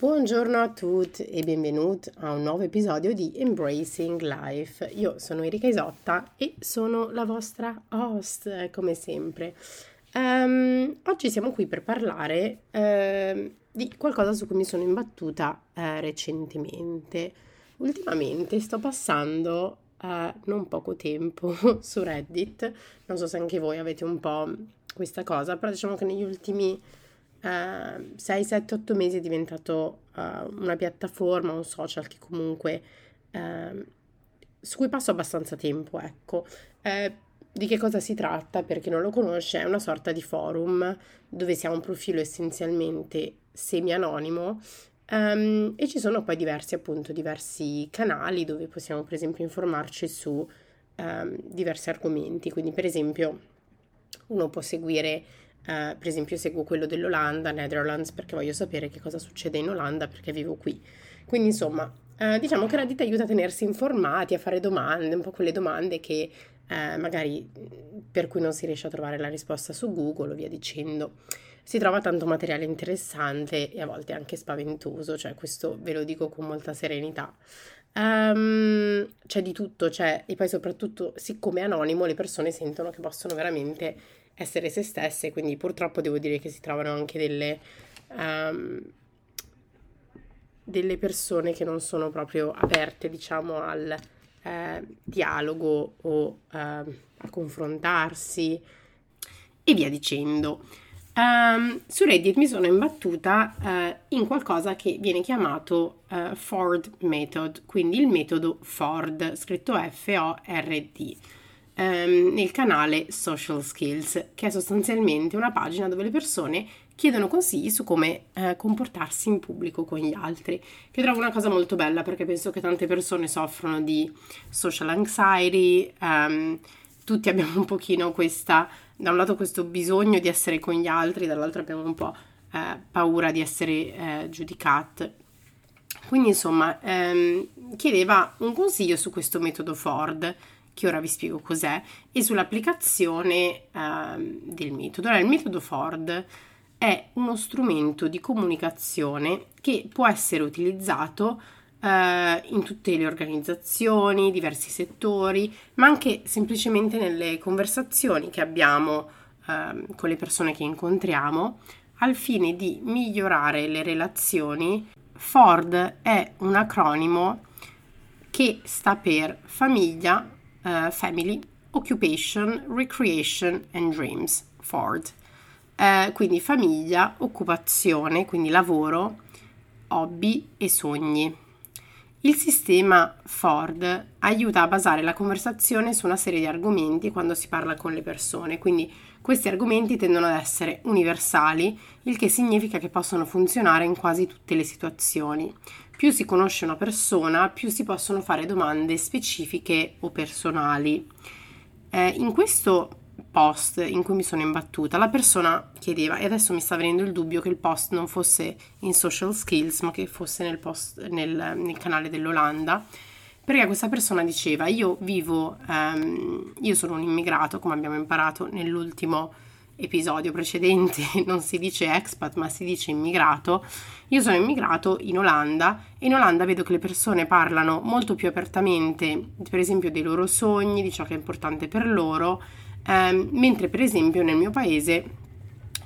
Buongiorno a tutti e benvenuti a un nuovo episodio di Embracing Life. Io sono Erika Isotta e sono la vostra host, come sempre. Um, oggi siamo qui per parlare uh, di qualcosa su cui mi sono imbattuta uh, recentemente. Ultimamente sto passando uh, non poco tempo su Reddit, non so se anche voi avete un po' questa cosa, però diciamo che negli ultimi 6, 7, 8 mesi è diventato uh, una piattaforma, un social che comunque uh, su cui passo abbastanza tempo, ecco. Uh, di che cosa si tratta? Per chi non lo conosce, è una sorta di forum dove si ha un profilo essenzialmente semi-anonimo um, e ci sono poi diversi, appunto, diversi canali dove possiamo, per esempio, informarci su um, diversi argomenti. Quindi, per esempio, uno può seguire Uh, per esempio seguo quello dell'Olanda, Netherlands, perché voglio sapere che cosa succede in Olanda perché vivo qui. Quindi insomma, uh, diciamo che Reddit aiuta a tenersi informati, a fare domande, un po' quelle domande che uh, magari per cui non si riesce a trovare la risposta su Google o via dicendo. Si trova tanto materiale interessante e a volte anche spaventoso, cioè questo ve lo dico con molta serenità. Um, c'è di tutto, cioè, e poi soprattutto, siccome è anonimo, le persone sentono che possono veramente essere se stesse, quindi purtroppo devo dire che si trovano anche delle, um, delle persone che non sono proprio aperte, diciamo, al eh, dialogo o eh, a confrontarsi e via dicendo. Um, su Reddit mi sono imbattuta uh, in qualcosa che viene chiamato uh, Ford Method, quindi il metodo Ford, scritto F-O-R-D ehm, nel canale Social Skills, che è sostanzialmente una pagina dove le persone chiedono consigli su come eh, comportarsi in pubblico con gli altri, che trovo una cosa molto bella perché penso che tante persone soffrono di social anxiety, ehm, tutti abbiamo un pochino questa, da un lato questo bisogno di essere con gli altri, dall'altro abbiamo un po' eh, paura di essere eh, giudicati. Quindi insomma ehm, chiedeva un consiglio su questo metodo Ford che ora vi spiego cos'è, e sull'applicazione eh, del metodo. Allora, il metodo Ford è uno strumento di comunicazione che può essere utilizzato eh, in tutte le organizzazioni, diversi settori, ma anche semplicemente nelle conversazioni che abbiamo eh, con le persone che incontriamo al fine di migliorare le relazioni. Ford è un acronimo che sta per famiglia, uh, Family, Occupation, Recreation and Dreams, Ford. Uh, quindi famiglia, occupazione, quindi lavoro, hobby e sogni. Il sistema Ford aiuta a basare la conversazione su una serie di argomenti quando si parla con le persone, quindi questi argomenti tendono ad essere universali, il che significa che possono funzionare in quasi tutte le situazioni più si conosce una persona, più si possono fare domande specifiche o personali. Eh, in questo post in cui mi sono imbattuta, la persona chiedeva, e adesso mi sta venendo il dubbio che il post non fosse in social skills, ma che fosse nel, post, nel, nel canale dell'Olanda, perché questa persona diceva, io vivo, um, io sono un immigrato, come abbiamo imparato nell'ultimo episodio precedente non si dice expat ma si dice immigrato, io sono immigrato in Olanda e in Olanda vedo che le persone parlano molto più apertamente, per esempio, dei loro sogni, di ciò che è importante per loro, ehm, mentre per esempio nel mio paese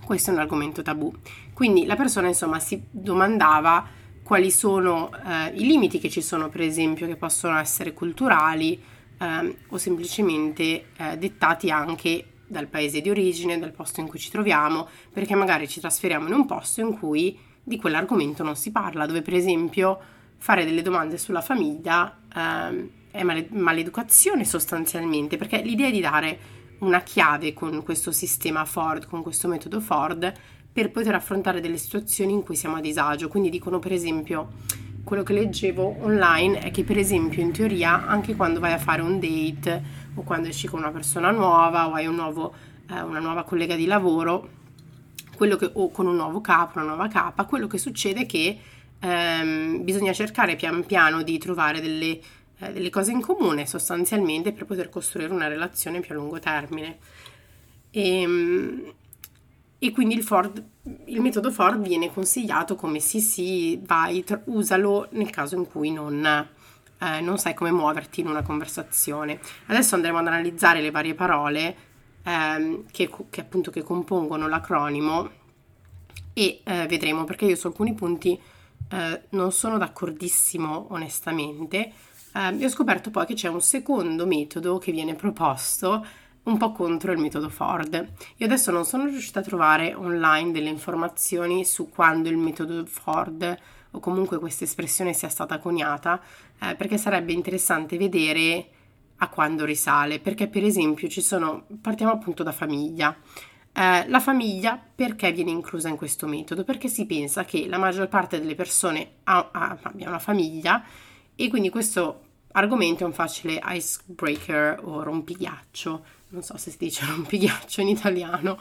questo è un argomento tabù. Quindi la persona insomma si domandava quali sono eh, i limiti che ci sono, per esempio, che possono essere culturali eh, o semplicemente eh, dettati anche dal paese di origine, dal posto in cui ci troviamo, perché magari ci trasferiamo in un posto in cui di quell'argomento non si parla, dove per esempio fare delle domande sulla famiglia ehm, è male- maleducazione sostanzialmente, perché l'idea è di dare una chiave con questo sistema Ford, con questo metodo Ford, per poter affrontare delle situazioni in cui siamo a disagio. Quindi dicono per esempio, quello che leggevo online è che per esempio in teoria anche quando vai a fare un date o quando esci con una persona nuova o hai un nuovo, eh, una nuova collega di lavoro che, o con un nuovo capo, una nuova capa, quello che succede è che ehm, bisogna cercare pian piano di trovare delle, eh, delle cose in comune sostanzialmente per poter costruire una relazione più a lungo termine. E, ehm, e quindi il Ford il metodo Ford viene consigliato come sì sì, vai, usalo nel caso in cui non, eh, non sai come muoverti in una conversazione. Adesso andremo ad analizzare le varie parole ehm, che, che, appunto che compongono l'acronimo e eh, vedremo perché io su alcuni punti eh, non sono d'accordissimo onestamente. Eh, ho scoperto poi che c'è un secondo metodo che viene proposto un po' contro il metodo Ford. Io adesso non sono riuscita a trovare online delle informazioni su quando il metodo Ford o comunque questa espressione sia stata coniata, eh, perché sarebbe interessante vedere a quando risale, perché per esempio ci sono, partiamo appunto da famiglia. Eh, la famiglia perché viene inclusa in questo metodo? Perché si pensa che la maggior parte delle persone abbia una famiglia e quindi questo argomento è un facile icebreaker o rompighiaccio, non so se si dice rompighiaccio in italiano.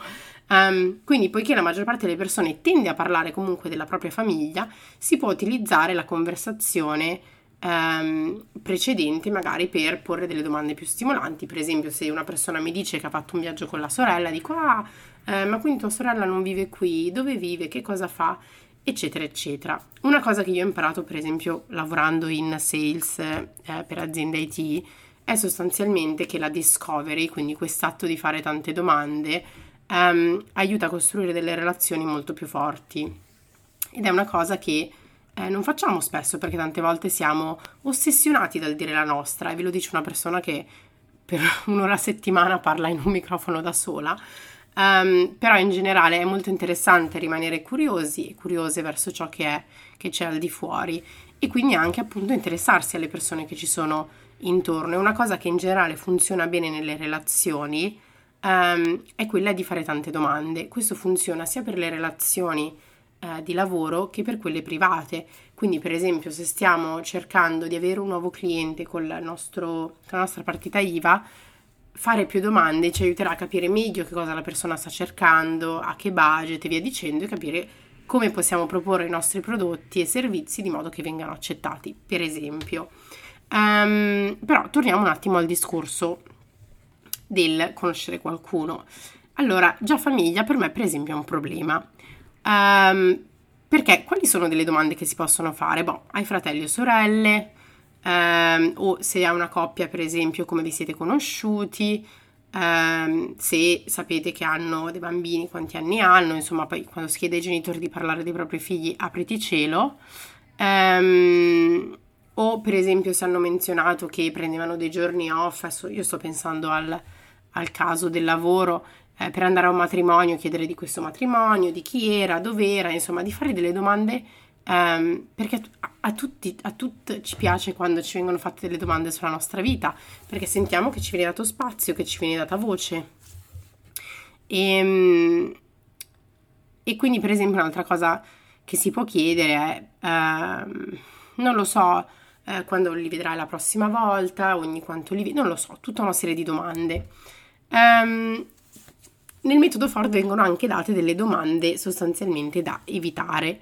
Um, quindi, poiché la maggior parte delle persone tende a parlare comunque della propria famiglia, si può utilizzare la conversazione um, precedente magari per porre delle domande più stimolanti. Per esempio, se una persona mi dice che ha fatto un viaggio con la sorella, dico: Ah, eh, ma quindi tua sorella non vive qui? Dove vive? Che cosa fa? eccetera, eccetera. Una cosa che io ho imparato, per esempio, lavorando in sales eh, per aziende IT, è sostanzialmente che la discovery, quindi quest'atto di fare tante domande, ehm, aiuta a costruire delle relazioni molto più forti. Ed è una cosa che eh, non facciamo spesso perché tante volte siamo ossessionati dal dire la nostra e ve lo dice una persona che per un'ora a settimana parla in un microfono da sola. Um, però in generale è molto interessante rimanere curiosi e curiose verso ciò che, è, che c'è al di fuori e quindi anche appunto interessarsi alle persone che ci sono intorno. E una cosa che in generale funziona bene nelle relazioni um, è quella di fare tante domande. Questo funziona sia per le relazioni uh, di lavoro che per quelle private. Quindi, per esempio, se stiamo cercando di avere un nuovo cliente con, nostro, con la nostra partita IVA, fare più domande ci aiuterà a capire meglio che cosa la persona sta cercando, a che budget e via dicendo e capire come possiamo proporre i nostri prodotti e servizi di modo che vengano accettati, per esempio. Um, però torniamo un attimo al discorso del conoscere qualcuno. Allora, già famiglia per me, per esempio, è un problema. Um, perché quali sono delle domande che si possono fare? Boh, hai fratelli o sorelle? Um, o se hai una coppia, per esempio, come vi siete conosciuti? Um, se sapete che hanno dei bambini, quanti anni hanno? Insomma, poi quando si chiede ai genitori di parlare dei propri figli, apriti cielo. O per esempio se hanno menzionato che prendevano dei giorni off, io sto pensando al, al caso del lavoro, eh, per andare a un matrimonio, chiedere di questo matrimonio, di chi era, dove era, insomma, di fare delle domande, ehm, perché a, a tutti, a tutti ci piace quando ci vengono fatte delle domande sulla nostra vita, perché sentiamo che ci viene dato spazio, che ci viene data voce. E, ehm, e quindi, per esempio, un'altra cosa che si può chiedere è, ehm, non lo so, eh, quando li vedrai la prossima volta, ogni quanto li vedi, non lo so, tutta una serie di domande. Um, nel metodo Ford vengono anche date delle domande sostanzialmente da evitare.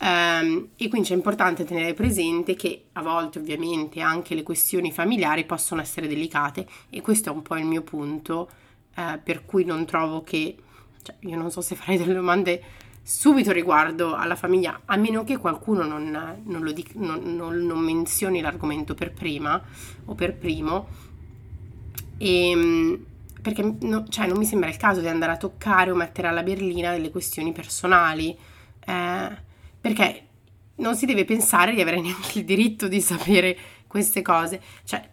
Um, e quindi è importante tenere presente che a volte ovviamente anche le questioni familiari possono essere delicate e questo è un po' il mio punto uh, per cui non trovo che, cioè, io non so se farei delle domande subito riguardo alla famiglia, a meno che qualcuno non, non, dic- non, non menzioni l'argomento per prima o per primo, e, ehm, perché no, cioè, non mi sembra il caso di andare a toccare o mettere alla berlina delle questioni personali, eh, perché non si deve pensare di avere neanche il diritto di sapere queste cose. Cioè,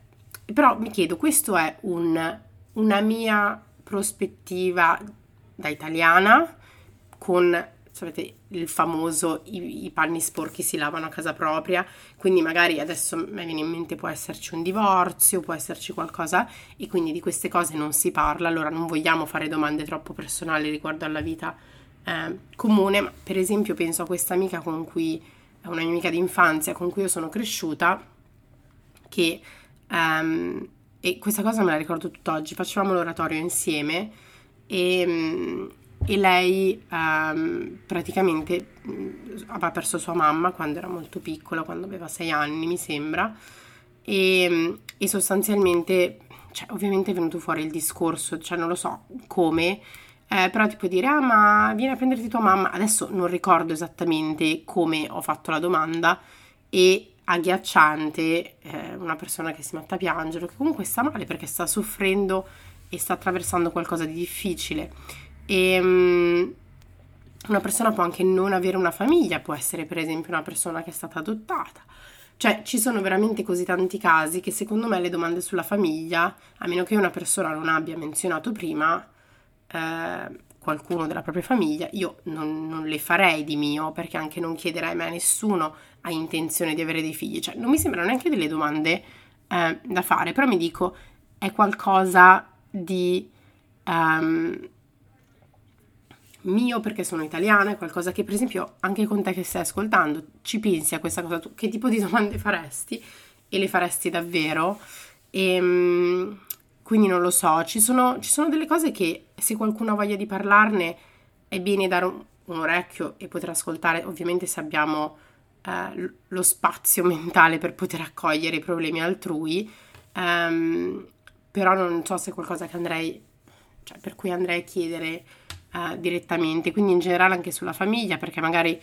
però mi chiedo, questo è un, una mia prospettiva da italiana con sapete il famoso i, i, panni sporchi si lavano a casa propria, quindi magari adesso mi viene in mente può esserci un divorzio, può esserci qualcosa e quindi di queste cose non si parla, allora non vogliamo fare domande troppo personali riguardo alla vita eh, comune, ma per esempio penso a questa amica con cui, è una mia amica d'infanzia con cui io sono cresciuta, che um, e questa cosa me la ricordo tutt'oggi, facevamo l'oratorio insieme e um, e lei um, praticamente mm, aveva perso sua mamma quando era molto piccola, quando aveva sei anni mi sembra, e, e sostanzialmente, cioè, ovviamente è venuto fuori il discorso, cioè non lo so come, eh, però ti puoi dire, ah ma vieni a prenderti tua mamma, adesso non ricordo esattamente come ho fatto la domanda. E agghiacciante eh, una persona che si mette a piangere, che comunque sta male perché sta soffrendo e sta attraversando qualcosa di difficile. E um, una persona può anche non avere una famiglia, può essere per esempio una persona che è stata adottata. Cioè, ci sono veramente così tanti casi che secondo me le domande sulla famiglia, a meno che una persona non abbia menzionato prima eh, qualcuno della propria famiglia, io non, non, le farei di mio, perché anche non chiederei mai a nessuno ha intenzione di avere dei figli. Cioè, non mi sembrano neanche delle domande eh, da fare, però mi dico, è qualcosa di... Um, mio perché sono italiana, è qualcosa che per esempio anche con te che stai ascoltando ci pensi a questa cosa, tu che tipo di domande faresti? E le faresti davvero? E, ehm, quindi non lo so, ci sono, ci sono, delle cose che se qualcuno ha voglia di parlarne è bene dare un, un orecchio e poter ascoltare, ovviamente se abbiamo eh, lo spazio mentale per poter accogliere i problemi altrui, um, però non so se è qualcosa che andrei, cioè per cui andrei a chiedere uh, direttamente, quindi in generale anche sulla famiglia, perché magari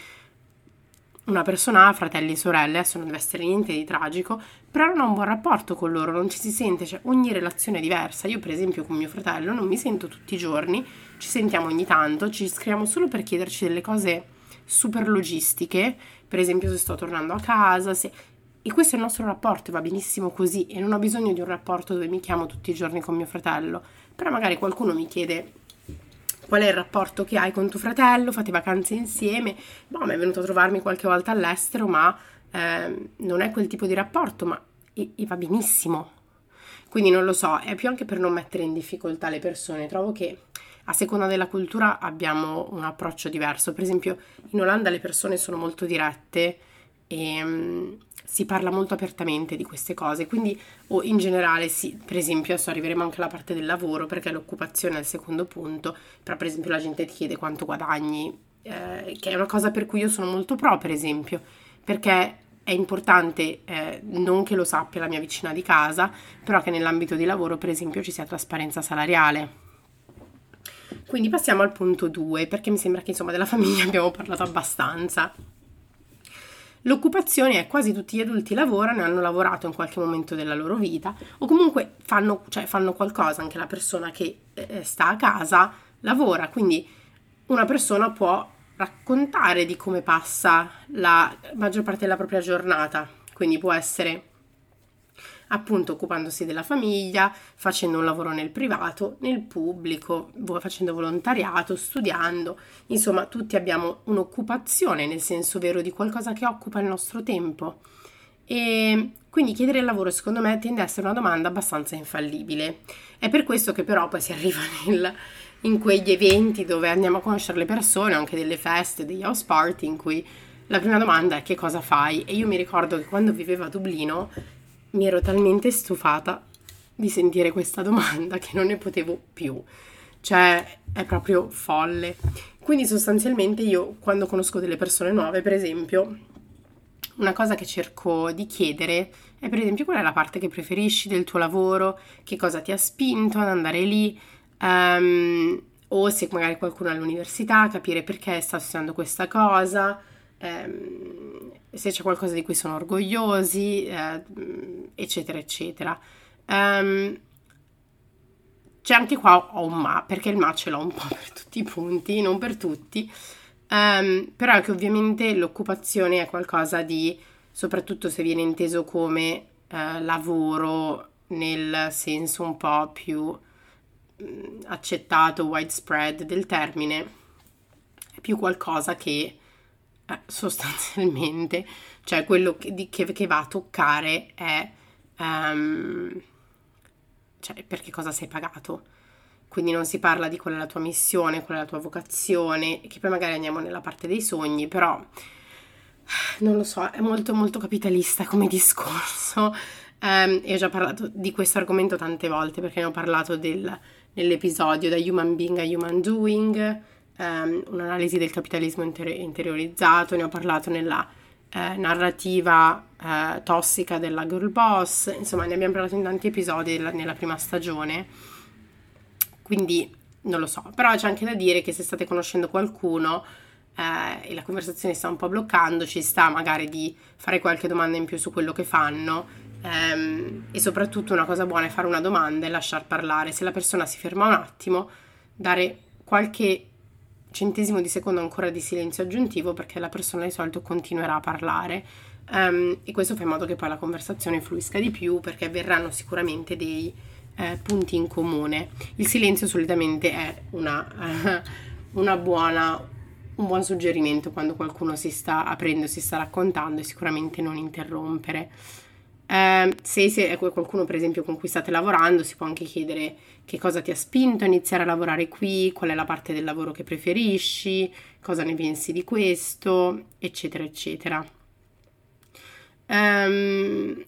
una persona ha fratelli e sorelle, adesso non deve essere niente di tragico, però non ha un buon rapporto con loro, non ci si sente, cioè ogni relazione è diversa. Io per esempio con mio fratello non mi sento tutti i giorni, ci sentiamo ogni tanto, ci scriviamo solo per chiederci delle cose super logistiche, per esempio se sto tornando a casa, se... E questo è il nostro rapporto, va benissimo così e non ho bisogno di un rapporto dove mi chiamo tutti i giorni con mio fratello, però magari qualcuno mi chiede qual è il rapporto che hai con tuo fratello, fate vacanze insieme, boh, mi è venuto a trovarmi qualche volta all'estero, ma eh, non è quel tipo di rapporto, ma e, e va benissimo. Quindi non lo so, è più anche per non mettere in difficoltà le persone, trovo che a seconda della cultura abbiamo un approccio diverso. Per esempio, in Olanda le persone sono molto dirette e um, si parla molto apertamente di queste cose, quindi o in generale sì, per esempio adesso arriveremo anche alla parte del lavoro perché l'occupazione è il secondo punto, però per esempio la gente ti chiede quanto guadagni, eh, che è una cosa per cui io sono molto pro per esempio, perché è importante eh, non che lo sappia la mia vicina di casa, però che nell'ambito di lavoro per esempio ci sia trasparenza salariale. Quindi passiamo al punto 2, perché mi sembra che insomma della famiglia abbiamo parlato abbastanza. L'occupazione è quasi tutti gli adulti lavorano e hanno lavorato in qualche momento della loro vita o comunque fanno, cioè, fanno qualcosa, anche la persona che eh, sta a casa lavora, quindi una persona può raccontare di come passa la maggior parte della propria giornata, quindi può essere appunto occupandosi della famiglia, facendo un lavoro nel privato, nel pubblico, facendo volontariato, studiando, insomma tutti abbiamo un'occupazione nel senso vero di qualcosa che occupa il nostro tempo. E quindi chiedere il lavoro secondo me tende a essere una domanda abbastanza infallibile. È per questo che però poi si arriva nel, in quegli eventi dove andiamo a conoscere le persone, anche delle feste, degli house party in cui la prima domanda è che cosa fai? E io mi ricordo che quando vivevo a Dublino mi ero talmente stufata di sentire questa domanda che non ne potevo più. Cioè, è proprio folle. Quindi sostanzialmente io quando conosco delle persone nuove, per esempio, una cosa che cerco di chiedere è per esempio qual è la parte che preferisci del tuo lavoro, che cosa ti ha spinto ad andare lì, um, o se magari qualcuno all'università, capire perché sta studiando questa cosa, um, se c'è qualcosa di cui sono orgogliosi, eh, eccetera, eccetera. Um, c'è anche qua ho un ma, perché il ma ce l'ho un po' per tutti i punti, non per tutti, um, però che ovviamente l'occupazione è qualcosa di, soprattutto se viene inteso come uh, lavoro nel senso un po' più um, accettato, widespread del termine, è più qualcosa che eh, sostanzialmente, cioè quello che, di, che, che, va a toccare è um, cioè perché cosa sei pagato. Quindi non si parla di qual è la tua missione, qual è la tua vocazione, che poi magari andiamo nella parte dei sogni, però non lo so, è molto molto capitalista come discorso. Um, e ho già parlato di questo argomento tante volte perché ne ho parlato del, nell'episodio da Human Being a Human Doing um, un'analisi del capitalismo inter- interiorizzato, ne ho parlato nella eh, narrativa eh, tossica della girl boss, insomma ne abbiamo parlato in tanti episodi della, nella prima stagione, quindi non lo so, però c'è anche da dire che se state conoscendo qualcuno eh, e la conversazione sta un po' bloccando, ci sta magari di fare qualche domanda in più su quello che fanno ehm, e soprattutto una cosa buona è fare una domanda e lasciar parlare. Se la persona si ferma un attimo, dare qualche centesimo di secondo ancora di silenzio aggiuntivo perché la persona di solito continuerà a parlare um, e questo fa in modo che poi la conversazione fluisca di più perché verranno sicuramente dei eh, punti in comune. Il silenzio solitamente è una, uh, una buona, un buon suggerimento quando qualcuno si sta aprendo, si sta raccontando e sicuramente non interrompere. Eh, se, se è qualcuno per esempio con cui state lavorando si può anche chiedere che cosa ti ha spinto a iniziare a lavorare qui, qual è la parte del lavoro che preferisci, cosa ne pensi di questo, eccetera, eccetera. Um,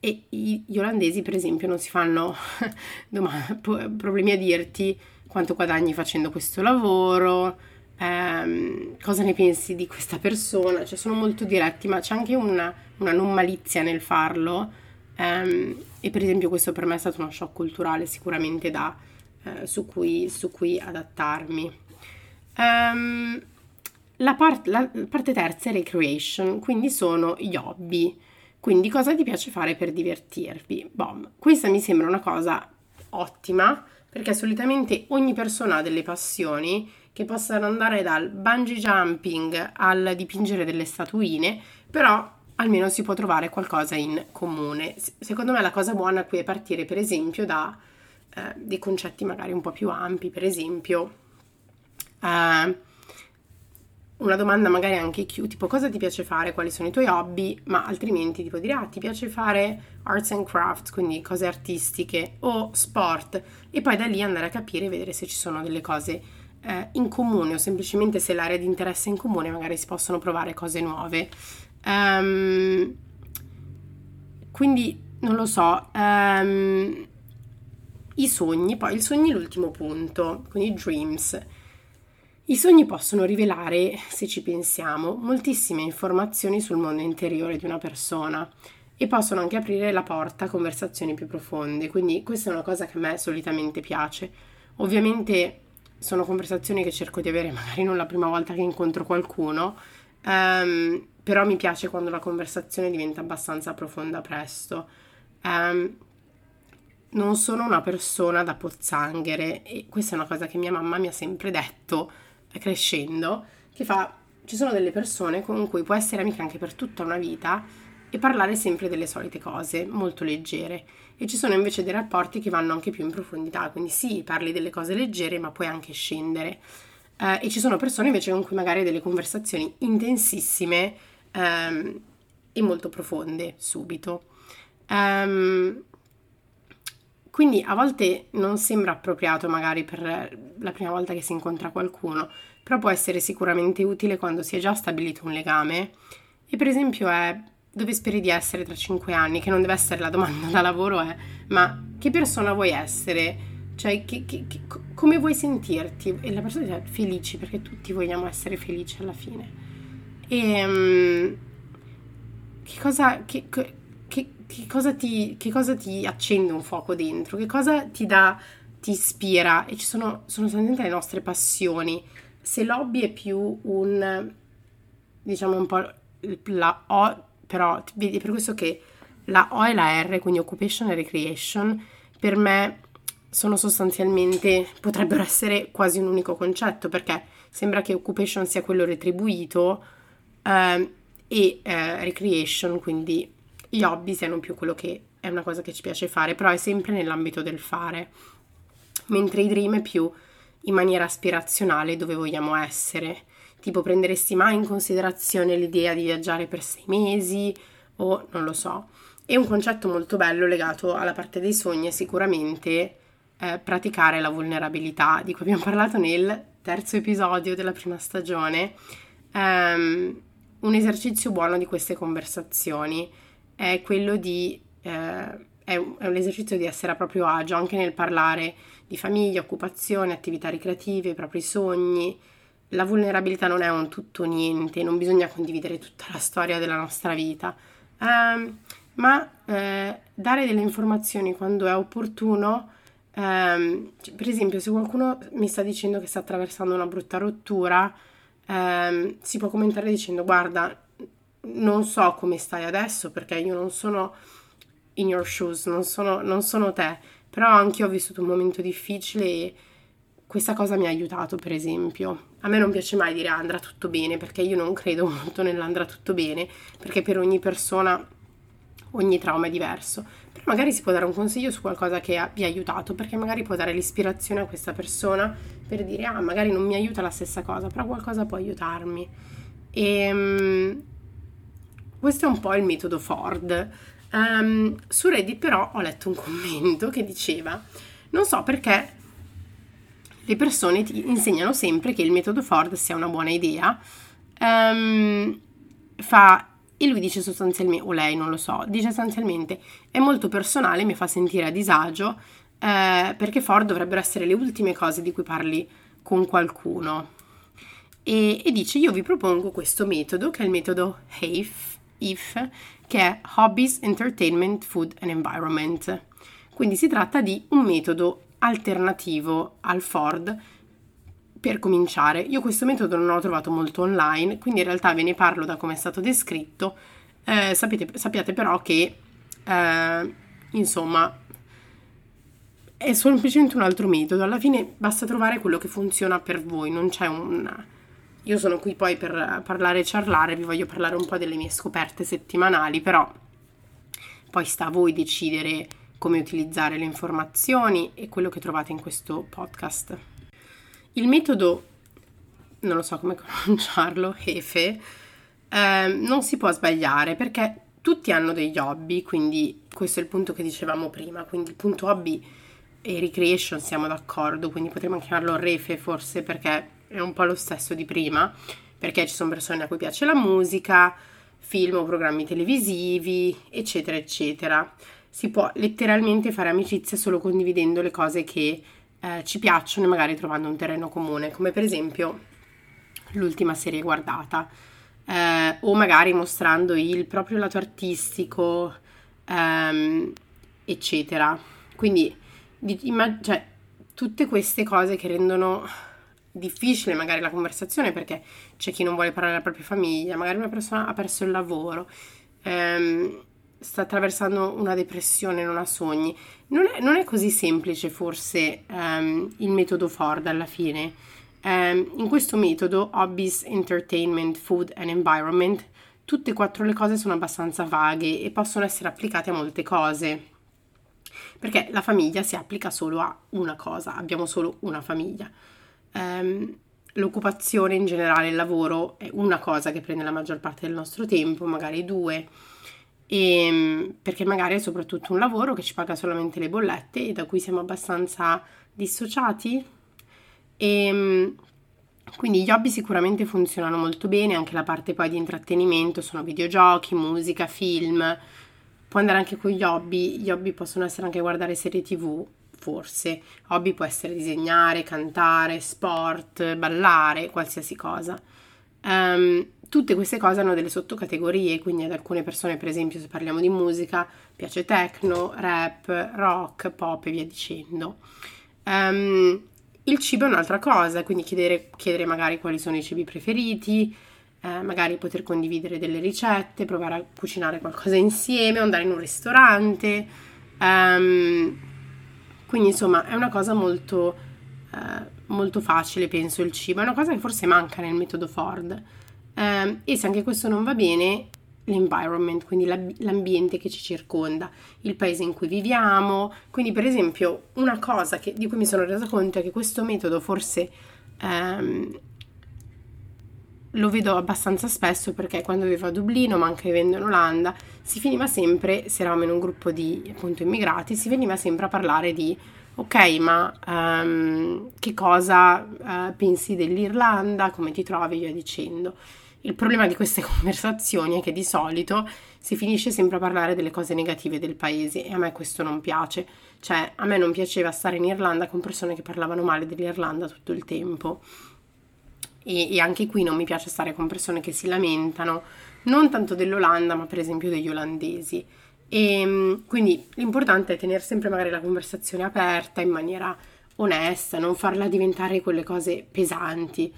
e gli olandesi, per esempio, non si fanno domani, problemi a dirti quanto guadagni facendo questo lavoro, ehm, cosa ne pensi di questa persona, cioè sono molto diretti, ma c'è anche una, una non malizia nel farlo. Ehm, e per esempio questo per me è stato uno shock culturale sicuramente da, eh, su, cui, su, cui, adattarmi. Um, la, part, la, parte terza è recreation, quindi sono gli hobby. Quindi cosa ti piace fare per divertirvi? Bom, questa mi sembra una cosa ottima perché solitamente ogni persona ha delle passioni che possono andare dal bungee jumping al dipingere delle statuine, però almeno si può trovare qualcosa in comune. Secondo me la cosa buona qui è partire per esempio da eh, dei concetti magari un po' più ampi, per esempio eh, una domanda magari anche più tipo cosa ti piace fare, quali sono i tuoi hobby, ma altrimenti tipo dire ah ti piace fare arts and crafts, quindi cose artistiche o sport e poi da lì andare a capire e vedere se ci sono delle cose eh, in comune o semplicemente se l'area di interesse è in comune magari si possono provare cose nuove. Um, quindi non lo so, um, i sogni, poi il sogno è l'ultimo punto, quindi dreams. I sogni possono rivelare, se ci pensiamo, moltissime informazioni sul mondo interiore di una persona e possono anche aprire la porta a conversazioni più profonde, quindi questa è una cosa che a me solitamente piace. Ovviamente sono conversazioni che cerco di avere magari non la prima volta che incontro qualcuno, um, però mi piace quando la conversazione diventa abbastanza profonda presto. Um, non sono una persona da pozzanghere e questa è una cosa che mia mamma mi ha sempre detto crescendo, che fa, ci sono delle persone con cui puoi essere amica anche per tutta una vita e parlare sempre delle solite cose, molto leggere. E ci sono invece dei rapporti che vanno anche più in profondità, quindi sì, parli delle cose leggere, ma puoi anche scendere. Uh, e ci sono persone invece con cui magari hai delle conversazioni intensissime um, e molto profonde subito. Um, quindi a volte non sembra appropriato magari per la prima volta che si incontra qualcuno, però può essere sicuramente utile quando si è già stabilito un legame e per esempio è dove speri di essere tra cinque anni, che non deve essere la domanda da lavoro è ma che persona vuoi essere? Cioè, che, che, che, come vuoi sentirti? E la persona dice felici, perché tutti vogliamo essere felici alla fine. E um, che cosa, che, cosa, ti, che cosa ti accende un fuoco dentro? Che cosa ti dà, ti ispira? E ci sono, sono sostanzialmente le nostre passioni. Se l'hobby è più un, diciamo un po' la O, però vedi per questo che la O e la R, quindi occupation e recreation, per me sono sostanzialmente, potrebbero essere quasi un unico concetto, perché sembra che occupation sia quello retribuito eh, e eh, recreation, quindi gli hobby siano più quello che è una cosa che ci piace fare, però è sempre nell'ambito del fare, mentre i dream è più in maniera aspirazionale dove vogliamo essere. Tipo prenderesti mai in considerazione l'idea di viaggiare per sei mesi o non lo so. E un concetto molto bello legato alla parte dei sogni è sicuramente eh, praticare la vulnerabilità, di cui abbiamo parlato nel terzo episodio della prima stagione. Um, un esercizio buono di queste conversazioni è quello di... Eh, è, un, è un esercizio di essere a proprio agio anche nel parlare di famiglia, occupazione, attività ricreative, i propri sogni. La vulnerabilità non è un tutto niente, non bisogna condividere tutta la storia della nostra vita, um, ma eh, dare delle informazioni quando è opportuno Um, per esempio, se qualcuno mi sta dicendo che sta attraversando una brutta rottura, um, si può commentare dicendo guarda, non so come stai adesso perché io non sono in your shoes, non sono, non sono te, però anche io ho vissuto un momento difficile e questa cosa mi ha aiutato, per esempio. A me non piace mai dire andrà tutto bene perché io non credo molto nell'andrà tutto bene, perché per ogni persona ogni trauma è diverso. Però magari si può dare un consiglio su qualcosa che vi ha aiutato, perché magari può dare l'ispirazione a questa persona per dire ah, magari non mi aiuta la stessa cosa, però qualcosa può aiutarmi. E um, questo è un po' il metodo Ford. Um, su Reddit però ho letto un commento che diceva non so perché le persone ti insegnano sempre che il metodo Ford sia una buona idea. Um, fa, e lui dice sostanzialmente, o lei non lo so, dice sostanzialmente è molto personale, mi fa sentire a disagio eh, perché Ford dovrebbero essere le ultime cose di cui parli con qualcuno. E, e dice io vi propongo questo metodo che è il metodo HAFE, IF, che è Hobbies, Entertainment, Food and Environment. Quindi si tratta di un metodo alternativo al Ford per cominciare. Io questo metodo non l'ho trovato molto online, quindi in realtà ve ne parlo da come è stato descritto. Eh, sapete, sappiate però che, eh, insomma, è semplicemente un altro metodo. Alla fine basta trovare quello che funziona per voi, non c'è un... Io sono qui poi per parlare e ciarlare, vi voglio parlare un po' delle mie scoperte settimanali, però poi sta a voi decidere come utilizzare le informazioni e quello che trovate in questo podcast. Il metodo, non lo so come pronunciarlo, EFE, eh, non si può sbagliare perché tutti hanno degli hobby, quindi questo è il punto che dicevamo prima, quindi il punto hobby e recreation siamo d'accordo, quindi potremmo chiamarlo refe forse perché è un po' lo stesso di prima, perché ci sono persone a cui piace la musica, film o programmi televisivi, eccetera, eccetera si può letteralmente fare amicizia solo condividendo le cose che eh, ci piacciono e magari trovando un terreno comune, come per esempio l'ultima serie guardata, eh, o magari mostrando il proprio lato artistico, ehm, eccetera. Quindi, immag- cioè, tutte queste cose che rendono difficile magari la conversazione perché c'è chi non vuole parlare della propria famiglia, magari una persona ha perso il lavoro. Ehm, sta attraversando una depressione, non ha sogni. Non è, non è così semplice forse um, il metodo Ford alla fine. Um, in questo metodo, Hobbies, Entertainment, Food and Environment, tutte e quattro le cose sono abbastanza vaghe e possono essere applicate a molte cose. Perché la famiglia si applica solo a una cosa, abbiamo solo una famiglia. Um, l'occupazione in generale, il lavoro, è una cosa che prende la maggior parte del nostro tempo, magari due e, ehm, perché magari è soprattutto un lavoro che ci paga solamente le bollette e da cui siamo abbastanza dissociati. E, ehm, quindi gli hobby sicuramente funzionano molto bene, anche la parte poi di intrattenimento sono videogiochi, musica, film. Può andare anche con gli hobby, gli hobby possono essere anche guardare serie tv, forse. Hobby può essere disegnare, cantare, sport, ballare, qualsiasi cosa. Um, tutte queste cose hanno delle sottocategorie, quindi ad alcune persone, per esempio, se parliamo di musica, piace techno, rap, rock, pop e via dicendo. Um, il cibo è un'altra cosa, quindi chiedere, chiedere magari quali sono i cibi preferiti, eh, magari poter condividere delle ricette, provare a cucinare qualcosa insieme, andare in un ristorante. Um, quindi insomma è una cosa molto, eh, molto facile, penso, il cibo. È una cosa che forse manca nel metodo Ford eh, e se anche questo non va bene, l'environment, quindi l'ambiente che ci circonda, il paese in cui viviamo. Quindi, per esempio, una cosa che, di cui mi sono resa conto è che questo metodo forse ehm, lo vedo abbastanza spesso perché quando vivo a Dublino, ma anche vivendo in Olanda, si finiva sempre, se eravamo in un gruppo di appunto immigrati, si veniva sempre a parlare di ok, ma um, che cosa uh, pensi dell'Irlanda, come ti trovi, via dicendo. Il problema di queste conversazioni è che di solito si finisce sempre a parlare delle cose negative del paese e a me questo non piace. Cioè, a me non piaceva stare in Irlanda con persone che parlavano male dell'Irlanda tutto il tempo. E, e anche qui non mi piace stare con persone che si lamentano, non tanto dell'Olanda, ma per esempio degli olandesi. E ehm, quindi l'importante è tenere sempre magari la conversazione aperta in maniera onesta, non farla diventare quelle cose pesanti.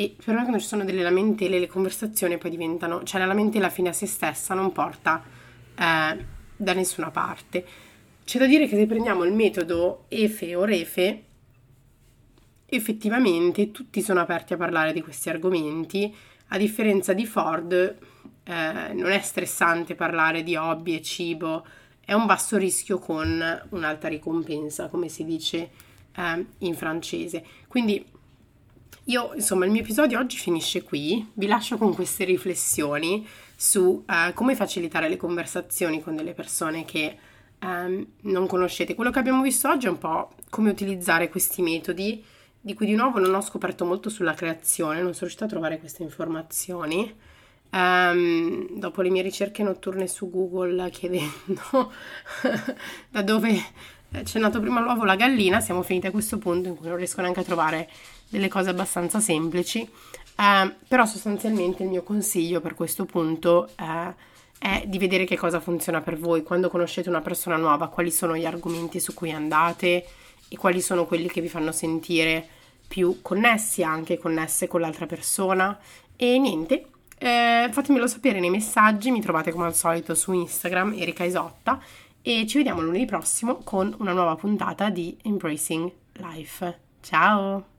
E per me quando ci sono delle lamentele, le conversazioni poi diventano, cioè la lamentela fine a se stessa non porta eh, da nessuna parte. C'è da dire che se prendiamo il metodo EFE o REFE, effettivamente tutti sono aperti a parlare di questi argomenti, a differenza di Ford eh, non è stressante parlare di hobby e cibo, è un basso rischio con un'alta ricompensa, come si dice eh, in francese. Quindi io, insomma, il mio episodio oggi finisce qui, vi lascio con queste riflessioni su eh, come facilitare le conversazioni con delle persone che eh, non conoscete. Quello che abbiamo visto oggi è un po' come utilizzare questi metodi, di cui di nuovo non ho scoperto molto sulla creazione, non sono riuscita a trovare queste informazioni. Um, dopo le mie ricerche notturne su Google chiedendo da dove c'è nato prima l'uovo la gallina, siamo finiti a questo punto in cui non riesco neanche a trovare delle cose abbastanza semplici, uh, però sostanzialmente il mio consiglio per questo punto uh, è di vedere che cosa funziona per voi. Quando conoscete una persona nuova, quali sono gli argomenti su cui andate e quali sono quelli che vi fanno sentire più connessi anche connesse con l'altra persona. E niente eh, fatemelo sapere nei messaggi mi trovate come al solito su Instagram Erika Isotta e ci vediamo lunedì prossimo con una nuova puntata di Embracing Life. Ciao